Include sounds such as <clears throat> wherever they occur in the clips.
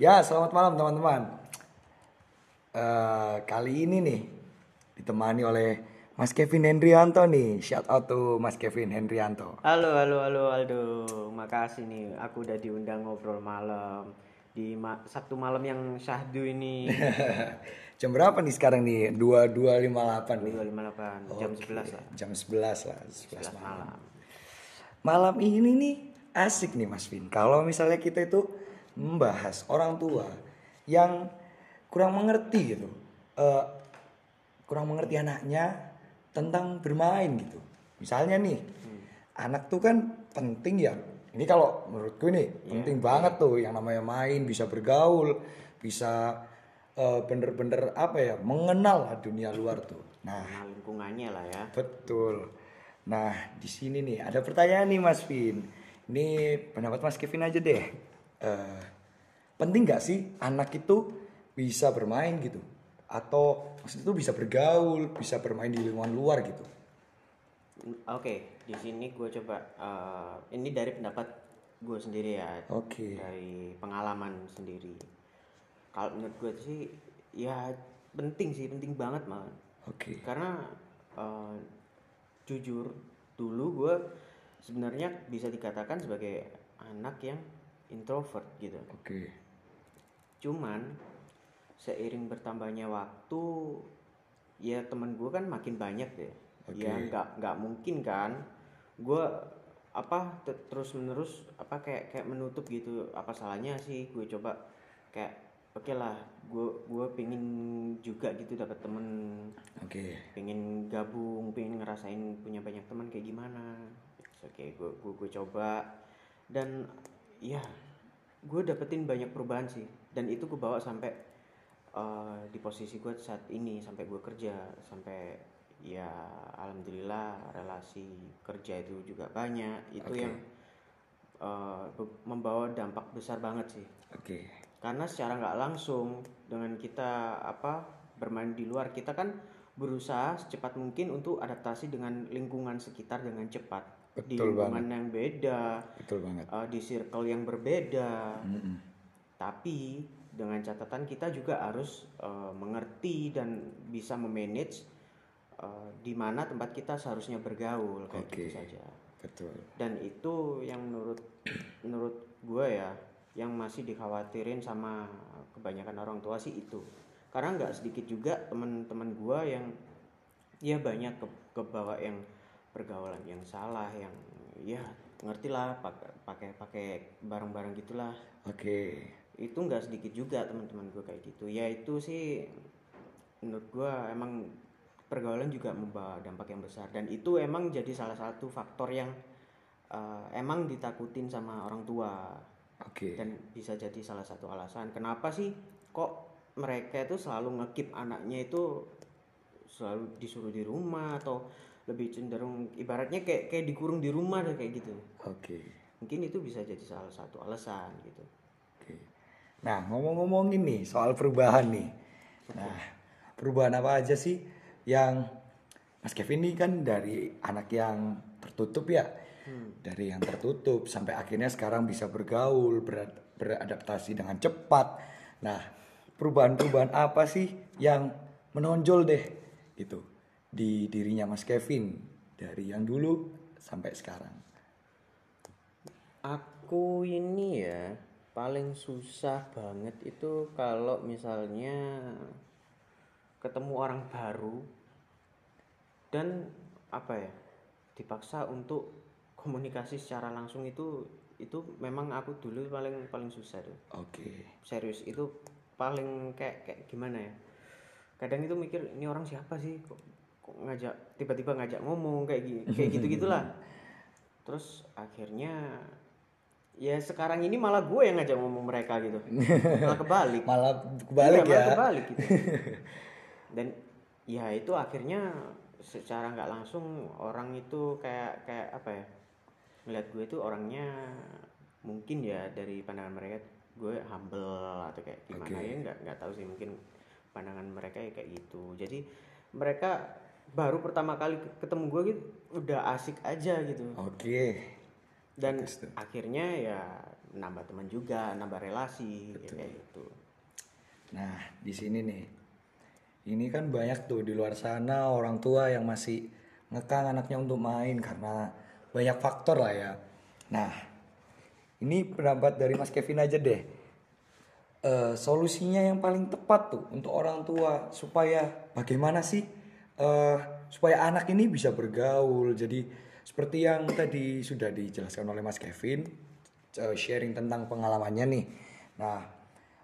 Ya, selamat malam teman-teman. Eh, kali ini nih ditemani oleh Mas Kevin Hendrianto nih. Shout out to Mas Kevin Hendrianto. Halo, halo, halo, Aldo. Makasih nih, aku udah diundang ngobrol malam di ma Sabtu malam yang syahdu ini. <laughs> Jam berapa nih sekarang nih? 2258 nih. 258 jam 11 lah. Jam 11 lah, 11 11 malam. malam. Malam ini nih asik nih Mas Vin. Kalau misalnya kita itu membahas orang tua yang kurang mengerti gitu. Eh, kurang mengerti anaknya tentang bermain gitu. Misalnya nih, anak tuh kan penting ya. Ini kalau menurutku nih penting banget tuh yang namanya main, bisa bergaul, bisa eh, bener-bener apa ya, mengenal dunia luar tuh. Nah, Nah, lingkungannya lah ya. Betul. Nah, di sini nih ada pertanyaan nih Mas Vin. Ini pendapat Mas Kevin aja deh. Eh, penting nggak sih anak itu bisa bermain gitu? Atau maksudnya itu bisa bergaul, bisa bermain di lingkungan luar gitu? Oke, di sini gue coba eh, ini dari pendapat gue sendiri ya. Oke. Dari pengalaman sendiri. Kalau menurut gue sih ya penting sih, penting banget malah. Oke. karena eh, jujur dulu gue sebenarnya bisa dikatakan sebagai anak yang introvert gitu. Oke. cuman seiring bertambahnya waktu ya teman gue kan makin banyak deh. Oke. ya nggak nggak mungkin kan. Gue apa terus menerus apa kayak kayak menutup gitu. Apa salahnya sih gue coba kayak oke lah gue gue pengen juga gitu dapat temen. Oke. pengen gabung pengen ngerasain punya banyak teman kayak gimana. Oke gue gue gue coba. Dan ya gue dapetin banyak perubahan sih. Dan itu gue bawa sampai eh, di posisi gue saat ini sampai gue kerja sampai ya alhamdulillah relasi kerja itu juga banyak. Itu Oke. yang be- membawa dampak besar banget sih. Oke. karena secara nggak langsung dengan kita apa bermain di luar kita kan berusaha secepat mungkin untuk adaptasi dengan lingkungan sekitar dengan cepat di Betul lingkungan yang beda Betul banget. eh, di circle yang berbeda Mm-mm. tapi dengan catatan kita juga harus eh, mengerti dan bisa memanage eh, di mana tempat kita seharusnya bergaul kayak Oke. gitu saja Betul. dan itu yang menurut <clears throat> menurut gue ya yang masih dikhawatirin sama kebanyakan orang tua sih itu karena nggak sedikit juga teman-teman gue yang ya banyak ke kebawa yang pergaulan yang salah yang ya ngerti lah pakai pakai pakai barang-barang gitulah. Oke. itu nggak sedikit juga teman-teman gue kayak gitu. Ya itu sih menurut gue emang pergaulan juga membawa dampak yang besar. Dan itu emang jadi salah satu faktor yang eh, emang ditakutin sama orang tua. Oke. dan bisa jadi salah satu alasan. Kenapa sih kok mereka itu selalu ngekip anaknya itu selalu disuruh di rumah atau lebih cenderung ibaratnya kayak kayak dikurung di rumah kayak gitu Oke. mungkin itu bisa jadi salah satu alasan gitu Oke. Nah, ngomong-ngomongin nih soal perubahan nih. Nah, perubahan apa aja sih yang Mas Kevin ini kan dari anak yang tertutup ya. Dari yang tertutup sampai akhirnya sekarang bisa bergaul, ber- beradaptasi dengan cepat. Nah, perubahan-perubahan apa sih yang menonjol deh gitu di dirinya Mas Kevin dari yang dulu sampai sekarang. Aku ini ya paling susah banget itu kalau misalnya ketemu orang baru dan apa ya dipaksa untuk komunikasi secara langsung itu itu memang aku dulu paling paling susah tuh Oke. serius itu paling kayak kayak gimana ya kadang itu mikir ini orang siapa sih kok ngajak tiba-tiba ngajak ngomong kayak gini <laughs> kayak gitu gitulah terus akhirnya ya sekarang ini malah gue yang ngajak ngomong mereka gitu. Malah kebalik. <laughs> Malah kebalik Iya, ya. malah kebalik gitu. <laughs> Dan ya itu akhirnya secara nggak langsung orang itu kayak kayak apa ya ngeliat gue itu orangnya mungkin ya dari pandangan mereka gue humble atau kayak gimana Oke. ya nggak nggak tahu sih mungkin pandangan mereka ya kayak gitu. Jadi mereka baru pertama kali ketemu gue gitu udah asik aja gitu Oke. dan Bagus tuh. akhirnya ya nambah teman juga nambah relasi ya kayak gitu Nah, di sini nih. Ini kan banyak tuh di luar sana orang tua yang masih ngekang anaknya untuk main karena banyak faktor lah ya. Nah, ini pendapat dari Mas Kevin aja deh. Eh, solusinya yang paling tepat tuh untuk orang tua supaya bagaimana sih eh, supaya anak ini bisa bergaul. Jadi seperti yang tadi sudah dijelaskan oleh Mas Kevin eh, sharing tentang pengalamannya nih. Nah,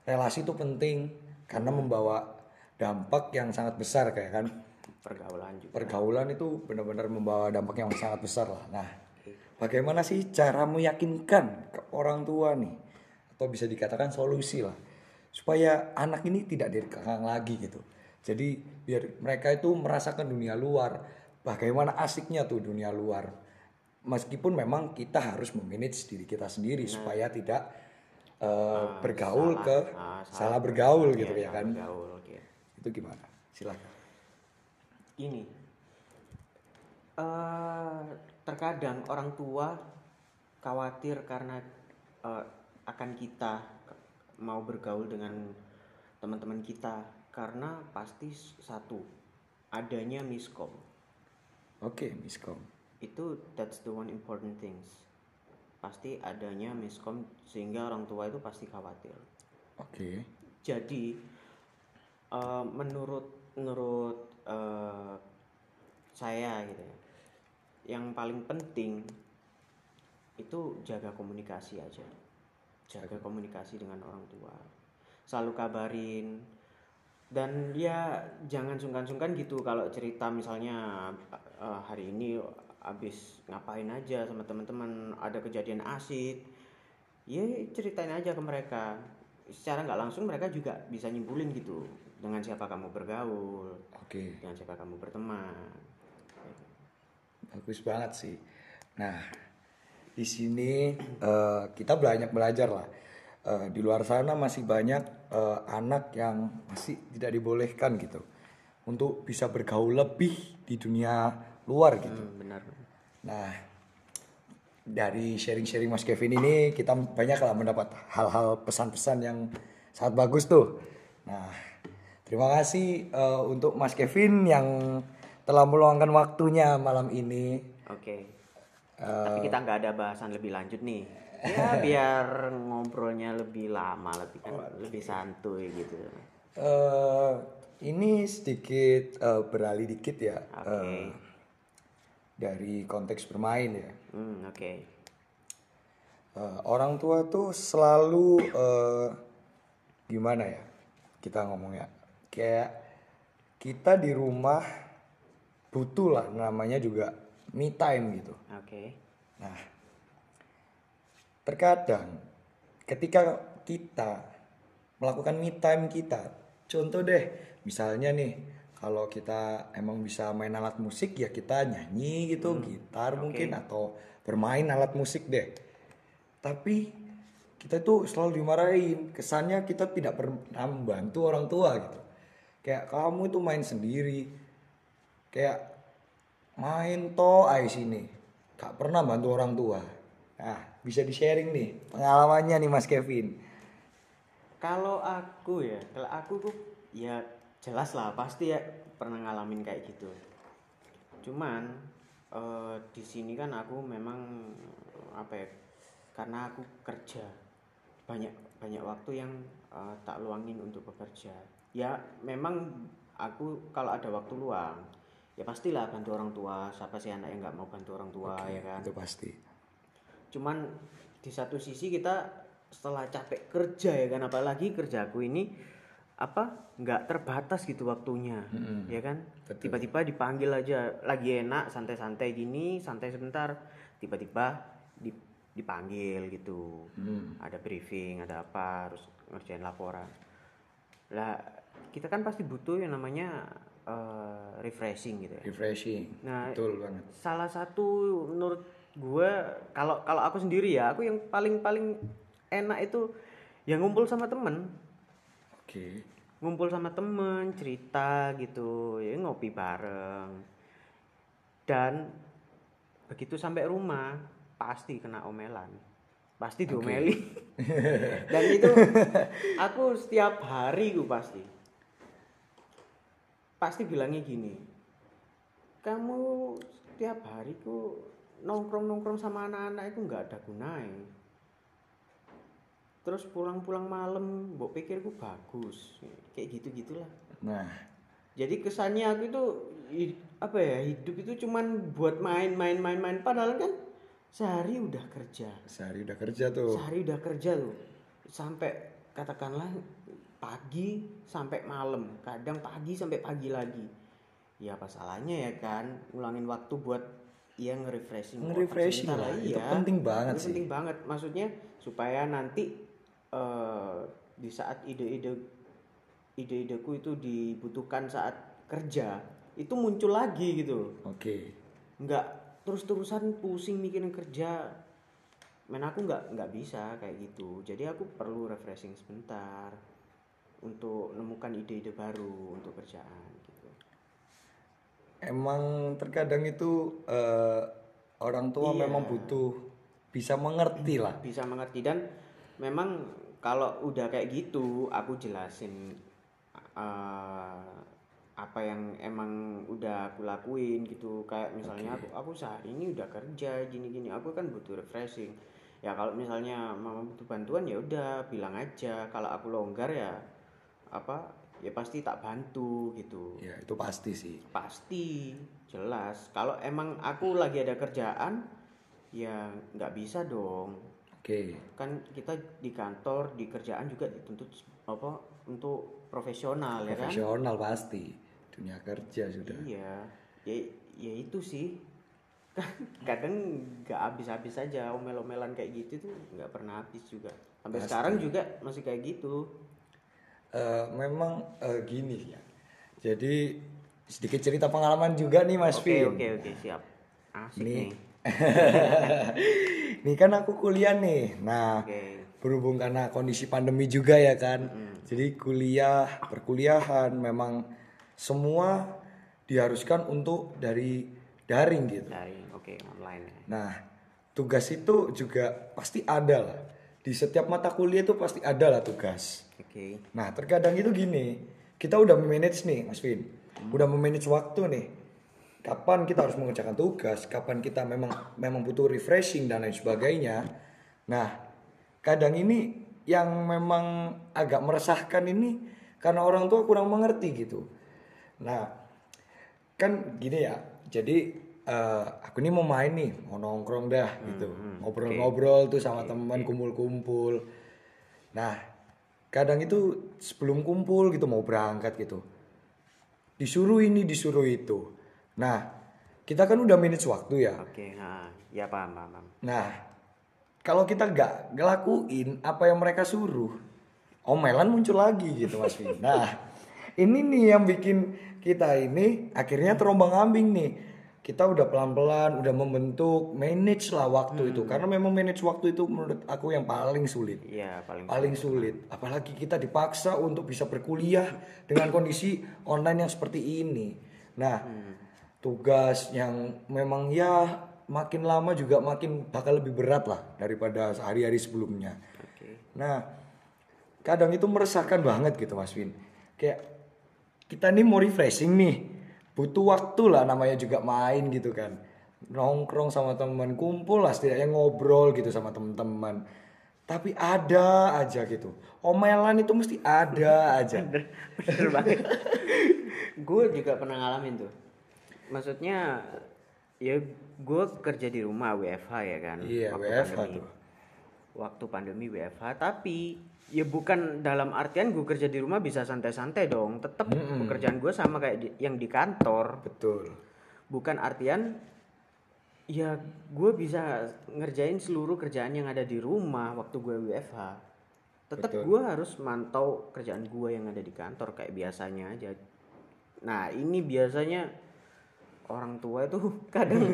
relasi itu penting karena membawa dampak yang sangat besar kayak kan pergaulan juga pergaulan itu benar-benar membawa dampak yang sangat besar lah. Nah, bagaimana sih cara meyakinkan ke orang tua nih atau bisa dikatakan solusi lah supaya anak ini tidak dikekang lagi gitu. Jadi biar mereka itu merasakan dunia luar, bagaimana asiknya tuh dunia luar. Meskipun memang kita harus memanage diri kita sendiri supaya tidak eh, bergaul salah. ke Ah, salah, bergaul Iya, gitu ya salah kan. bergaul, oke. Itu gimana? Silakan. ini eh terkadang orang tua khawatir karena eh, akan kita mau bergaul dengan teman-teman kita karena pasti satu adanya miskom. Oke, miskom. itu that's the one important things. Pasti adanya miskom sehingga orang tua itu pasti khawatir. Oke. jadi eh, menurut menurut eh, saya gitu ya yang paling penting itu jaga komunikasi aja. Jaga komunikasi dengan orang tua. Selalu kabarin dan ya jangan sungkan-sungkan gitu kalau cerita misalnya eh, hari ini habis ngapain aja sama teman-teman ada kejadian asik ya ceritain aja ke mereka secara nggak langsung mereka juga bisa nyimpulin gitu dengan siapa kamu bergaul Oke. dengan siapa kamu berteman Bagus banget sih. Nah, di sini eh, kita banyak belajar lah. Eh, di luar sana masih banyak eh, anak yang masih tidak dibolehkan gitu untuk bisa bergaul lebih di dunia luar gitu. Hmm, benar Nah, dari sharing-sharing Mas Kevin ini kita banyak lah mendapat hal-hal pesan-pesan yang sangat bagus tuh. Nah, terima kasih eh, untuk Mas Kevin yang telah meluangkan waktunya malam ini. oke Eh, tapi kita nggak ada bahasan lebih lanjut nih ya <laughs> biar ngobrolnya lebih lama lebih kan lebih santuy gitu. Eh, ini sedikit eh, beralih dikit ya oke. eh, dari konteks bermain ya. hmm, oke. Eh, orang tua tuh selalu eh, gimana ya kita ngomongnya kayak kita di rumah butuh lah namanya juga me time gitu. Oke. Nah terkadang ketika kita melakukan me time kita contoh deh misalnya nih kalau kita emang bisa main alat musik ya kita nyanyi gitu gitar mungkin atau bermain alat musik deh. Tapi kita tuh selalu dimarahin kesannya kita tidak pernah membantu orang tua gitu. Kayak kamu itu main sendiri. Kayak main to ay sini. Gak pernah bantu orang tua nah bisa di sharing nih pengalamannya nih mas Kevin. Kalau aku ya kalau aku tuh ya jelas lah pasti ya pernah ngalamin kayak gitu. Cuman eh, di sini kan aku memang apa ya karena aku kerja banyak banyak waktu yang eh, tak luangin untuk bekerja. Ya memang aku kalau ada waktu luang ya pastilah bantu orang tua siapa sih anak yang nggak mau bantu orang tua ya kan? itu pasti cuman di satu sisi kita setelah capek kerja ya kan apalagi kerjaku ini apa nggak terbatas gitu waktunya ya kan? Betul. tiba-tiba dipanggil aja lagi enak santai-santai gini santai sebentar. Tiba-tiba di- dipanggil gitu. Hmm. ada briefing ada apa harus ngerjain laporan. Lah kita kan pasti butuh yang namanya eh, refreshing gitu ya. Refreshing. Nah, betul banget. salah satu menurut gue kalau kalau aku sendiri ya aku yang paling paling enak itu yang ngumpul sama temen. Oke. Ngumpul sama temen cerita gitu ya ngopi bareng. Dan begitu sampai rumah pasti kena omelan. Pasti diomeli <laughs> dan itu aku setiap hari gue pasti pasti bilangnya gini kamu setiap hari ku nongkrong nongkrong sama anak-anak itu nggak ada gunanya. Terus pulang-pulang malam mbok pikir ku bagus. Kayak gitu gitulah Nah, jadi kesannya aku itu apa ya hidup itu cuman buat main-main main-main padahal kan sehari udah kerja. Sehari udah kerja tuh. sehari udah kerja tuh. Sampai katakanlah pagi sampai malam. Kadang pagi sampai pagi lagi. Ya apa salahnya ya kan ngulangin waktu buat ya nge-refreshing Nge-refreshing lah, itu iya. penting banget Itu sih. penting banget maksudnya supaya nanti eh, di saat ide-ide ide-ideku itu dibutuhkan saat kerja itu muncul lagi gitu Oke. nggak terus-terusan pusing mikirin kerja men aku nggak nggak bisa kayak gitu jadi aku perlu refreshing sebentar untuk menemukan ide-ide baru untuk kerjaan gitu Emang terkadang itu eh, orang tua Iya. memang butuh bisa mengerti lah. bisa mengerti. Dan memang kalau udah kayak gitu aku jelasin eh, apa yang emang udah aku lakuin gitu. Kayak misalnya aku aku sehari ini udah kerja gini-gini. Aku kan butuh refreshing. Ya kalau misalnya mama butuh bantuan ya udah bilang aja. Kalau aku longgar ya apa ya pasti tak bantu gitu Ya, itu pasti sih. pasti jelas kalau emang aku lagi ada kerjaan ya nggak bisa dong Oke. kan kita di kantor di kerjaan juga dituntut apa untuk profesional ya kan Profesional pasti. Dunia kerja sudah. iya ya ya itu sih <laughs> kan kadang nggak habis-habis aja omel-omelan kayak gitu tuh nggak pernah habis juga sampai Pasti. sekarang juga masih kayak gitu Eh, memang eh, gini ya. Jadi sedikit cerita pengalaman juga nih Mas oke Vin. oke oke siap asik Nih. nih <laughs> nih kan aku kuliah nih. Nah, oke berhubung karena kondisi pandemi juga ya kan. Jadi kuliah, perkuliahan memang semua diharuskan untuk dari daring gitu. dari oke online ya Nah, tugas itu juga pasti ada lah. Di setiap mata kuliah itu pasti ada lah tugas. oke Nah, terkadang itu gini, kita udah manage nih, Mas Vin. Udah memanage waktu nih. Kapan kita harus mengerjakan tugas, kapan kita memang memang butuh refreshing dan lain sebagainya. Nah, kadang ini yang memang agak meresahkan ini karena orang tua kurang mengerti gitu. Nah, kan gini ya. Jadi eh, aku ini mau main nih, mau nongkrong dah gitu. Ngobrol-ngobrol tuh sama teman kumpul-kumpul. Nah, kadang itu sebelum kumpul gitu mau berangkat gitu. Disuruh ini, disuruh itu. Nah, kita kan udah manage waktu ya. oke nah ya paham paham, paham. Nah, kalau kita nggak ngelakuin apa yang mereka suruh, omelan muncul lagi gitu Mas Vin. <laughs> Nah, ini nih yang bikin kita ini akhirnya terombang ambing nih. Kita udah pelan-pelan, udah membentuk manage lah waktu itu. Karena memang manage waktu itu menurut aku yang paling sulit. iya paling Paling sulit. Apalagi kita dipaksa untuk bisa berkuliah dengan kondisi online yang seperti ini. Nah, tugas yang memang ya makin lama juga makin bakal lebih berat lah daripada hari-hari sebelumnya. oke Nah, kadang itu meresahkan banget gitu Mas Win. Kayak kita nih mau refreshing nih, butuh waktu lah namanya juga main gitu kan. Nongkrong sama teman, kumpul lah setidaknya ngobrol gitu sama teman-teman. Tapi ada aja gitu. Omelan itu mesti ada aja. <laughs> bener bener banget <laughs> gue juga pernah ngalamin tuh maksudnya ya gue kerja di rumah WFH ya kan Iya, waktu WFH pandemi. tuh. waktu pandemi WFH tapi ya bukan dalam artian gue kerja di rumah bisa santai-santai dong. Tetap pekerjaan gue sama kayak di- yang di kantor. Betul. bukan artian ya gue bisa ngerjain seluruh kerjaan yang ada di rumah waktu gue WFH tetap gue harus mantau kerjaan gue yang ada di kantor kayak biasanya aja. Nah ini biasanya orang tua itu <laughs> kadang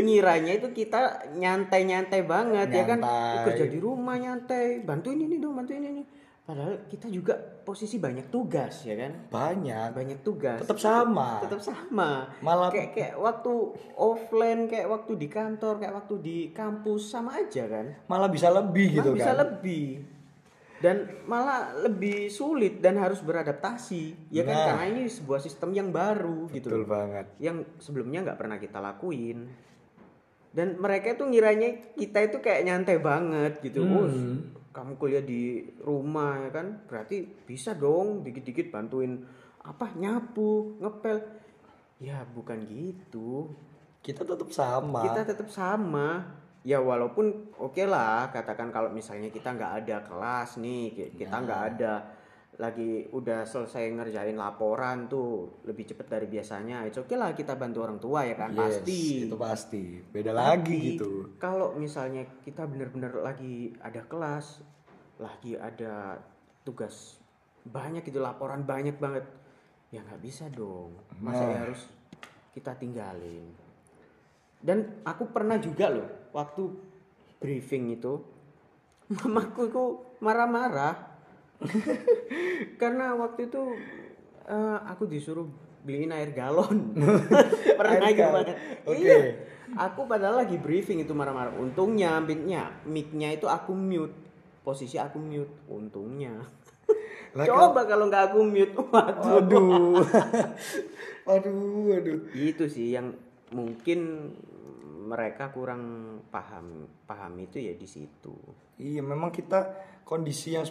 ngiranya itu kita nyantai-nyantai banget ya kan? Nyantai. kerja di rumah nyantai bantuin ini dong bantuin ini. Padahal kita juga posisi banyak tugas ya kan? Banyak. Banyak tugas. Tetap sama. Tetap sama. Malah- kayak kayak waktu offline kayak waktu di kantor kayak waktu di kampus sama aja kan? Malah bisa lebih gitu Malah bisa kan? lebih dan malah lebih sulit dan harus beradaptasi ya kan? Nah. karena ini sebuah sistem yang baru gitu betul loh. banget. Yang sebelumnya nggak pernah kita lakuin. Dan mereka itu ngiranya kita itu kayak nyantai banget gitu. Hmm. "Oh, kamu kuliah di rumah ya kan? Berarti bisa dong dikit-dikit bantuin apa nyapu ngepel. Ya bukan gitu. Kita tetap sama. Kita tetap sama ya walaupun oke lah katakan kalau misalnya kita nggak ada kelas nih ki- kita Nah. nggak ada lagi udah selesai ngerjain laporan tuh lebih cepet dari biasanya itu oke lah kita bantu orang tua ya kan Yes, pasti. itu pasti. Beda Tapi, lagi gitu. kalau misalnya kita bener-bener lagi ada kelas lagi ada tugas banyak itu laporan banyak banget ya nggak bisa dong. Masa Nah. ya harus kita tinggalin dan aku pernah juga loh waktu briefing itu <laughs> mamaku itu marah-marah. <laughs> Karena waktu itu eh, aku disuruh beliin air galon. <laughs> Pernah Air gitu galon. banget Oke. iya. Aku padahal lagi briefing itu marah-marah. Untungnya mic-nya mic-nya itu aku mute. Posisi aku mute. Untungnya. Lah, coba kalau nggak aku mute waduh. Aduh aduh aduh itu sih yang mungkin mereka kurang paham paham itu ya di situ Iya, memang kita kondisi yang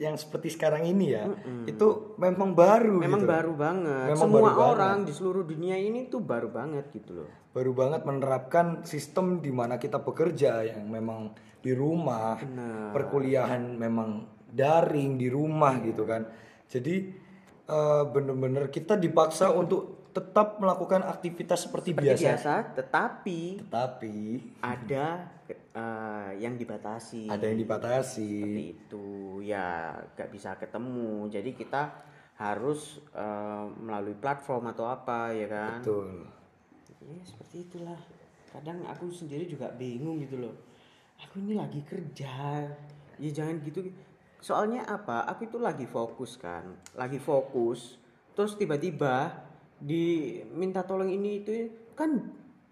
yang seperti sekarang ini ya, itu memang baru memang gitu. baru banget Memang semua baru banget. orang di seluruh dunia ini tuh baru banget gitu loh Baru banget menerapkan sistem di mana kita bekerja yang memang di rumah, Benar. perkuliahan memang daring di rumah gitu kan. Jadi bener-bener kita dipaksa untuk tetap melakukan aktivitas seperti, Seperti biasa. biasa tetapi Tetapi. ada eh, yang dibatasi. Ada yang dibatasi. seperti itu. Ya gak bisa ketemu. Jadi kita harus eh, melalui platform atau apa ya kan? Betul. ya seperti itulah. Kadang aku sendiri juga bingung gitu loh. Aku ini lagi kerja. Ya jangan gitu. Soalnya apa? Aku itu lagi fokus kan. Lagi fokus terus tiba-tiba diminta tolong ini itu kan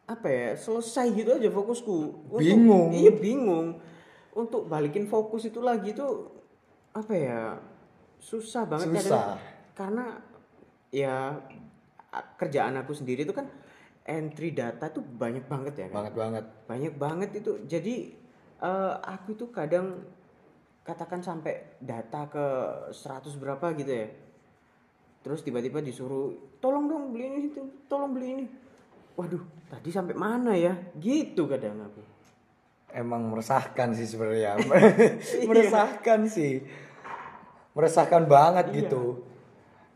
apa ya selesai gitu aja fokusku Untuk- Bingung. iya bingung untuk balikin fokus itu lagi tuh apa ya susah banget kadang. Susah. karena ya kerjaan aku sendiri itu kan entry data tuh banyak banget ya kan Banget banget. banyak banget itu jadi eh, aku tuh kadang katakan sampai data ke 100 berapa gitu ya terus tiba-tiba disuruh tolong dong beli ini itu tolong beli ini waduh tadi sampai mana ya gitu kadang aku Emang meresahkan sih sebenarnya. <laughs> meresahkan sih. Meresahkan banget Iya. gitu.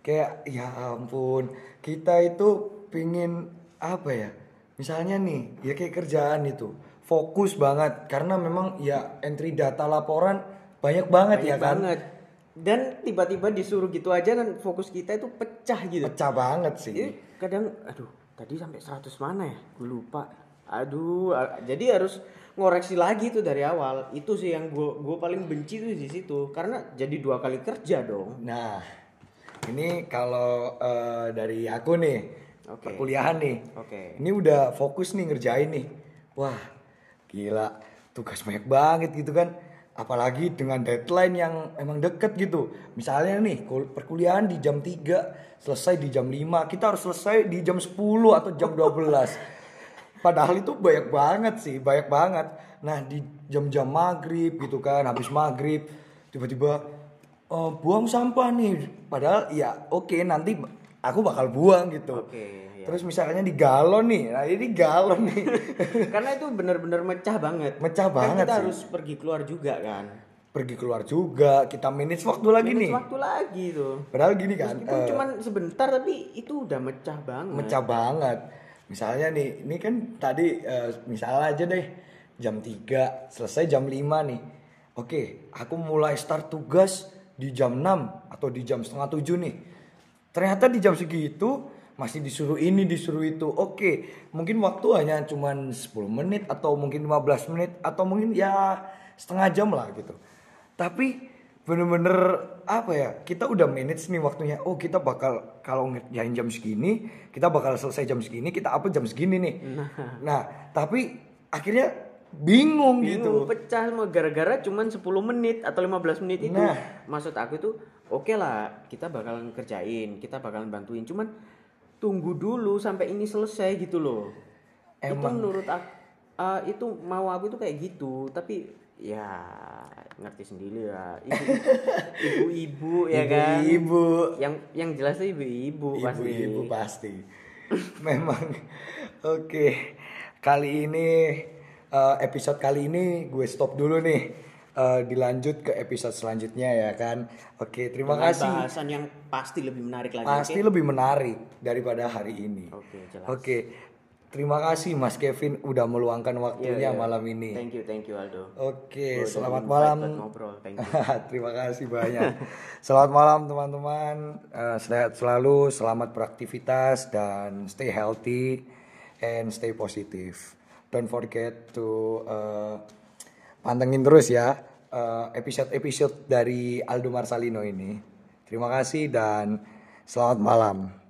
Kayak ya ampun, kita itu pingin apa ya? Misalnya nih, ya kayak kerjaan itu. Fokus banget karena memang ya entry data laporan banyak banget banyak ya kan. banget dan tiba-tiba disuruh gitu aja dan fokus kita itu pecah gitu Pecah banget sih. Jadi kadang aduh tadi sampai 100 mana ya? Gue lupa. Aduh, jadi harus ngoreksi lagi tuh dari awal. Itu sih yang gue gue paling benci tuh di situ karena jadi dua kali kerja dong. Nah, ini kalau eh, dari aku nih, Oke. perkuliahan nih. Oke. Ini udah fokus nih ngerjain nih. Wah, gila. Tugas banyak banget gitu kan. Apalagi dengan deadline yang emang deket gitu. Misalnya nih, kul- perkuliahan di jam 3, selesai di jam 5. Kita harus selesai di jam 10 atau jam 12. Padahal itu banyak banget sih, banyak banget. Nah, di jam-jam maghrib gitu kan, habis maghrib, tiba-tiba "Eh, buang sampah nih. Padahal ya oke nanti aku bakal buang gitu. Oke, ya. Terus misalnya di galon nih, nah ini galon nih. <laughs> Karena itu benar-benar mecah banget. Mecah Kan banget kita sih. harus pergi keluar juga kan. Pergi keluar juga, kita manage waktu lagi Minutes nih. waktu lagi tuh. Padahal gini kan, Meskipun eh, cuman sebentar tapi itu udah mecah banget. mecah banget. Misalnya nih, ini kan tadi eh, misalnya aja deh jam 3, selesai jam 5 nih. Oke, aku mulai start tugas di jam 6 atau di jam setengah 7 nih. Ternyata di jam segitu masih disuruh ini, disuruh itu. Oke, mungkin waktu hanya cuman 10 menit atau mungkin 15 menit atau mungkin ya setengah jam lah gitu. Tapi bener-bener apa ya kita udah manage nih waktunya oh kita bakal kalau ngerjain jam segini kita bakal selesai jam segini kita apa jam segini nih nah, tapi akhirnya bingung, gitu Bingung, pecah semua gara-gara cuman 10 menit atau 15 menit itu. Nah. Maksud aku itu oke lah, kita bakalan kerjain, kita bakalan bantuin, cuman tunggu dulu sampai ini selesai gitu loh. Itu Emang. menurut aku ah, itu mau aku itu kayak gitu, tapi ya ngerti sendiri lah. Ibu- Ibu-ibu ya kan. ibu Yang yang jelas ibu-ibu pasti. ibu pasti <laughs> memang oke kali ini eh, episode kali ini gue stop dulu nih Eh, dilanjut ke episode selanjutnya ya kan oke terima Dengan kasih bahasan yang pasti lebih menarik lagi. pasti oke? lebih menarik daripada hari ini Oke, jelas. oke terima kasih Mas Kevin udah meluangkan waktunya Iya, iya. malam ini Thank you, thank you Aldo. Oke, udah selamat malam. ngobrol. Thank you. <laughs> Terima kasih banyak. selamat malam teman-teman. Eh, sehat selalu, selamat beraktivitas dan stay healthy and stay positive. Don't forget to eh, pantengin terus ya eh, episode-episode dari Aldo Marsalino ini. Terima kasih dan selamat malam.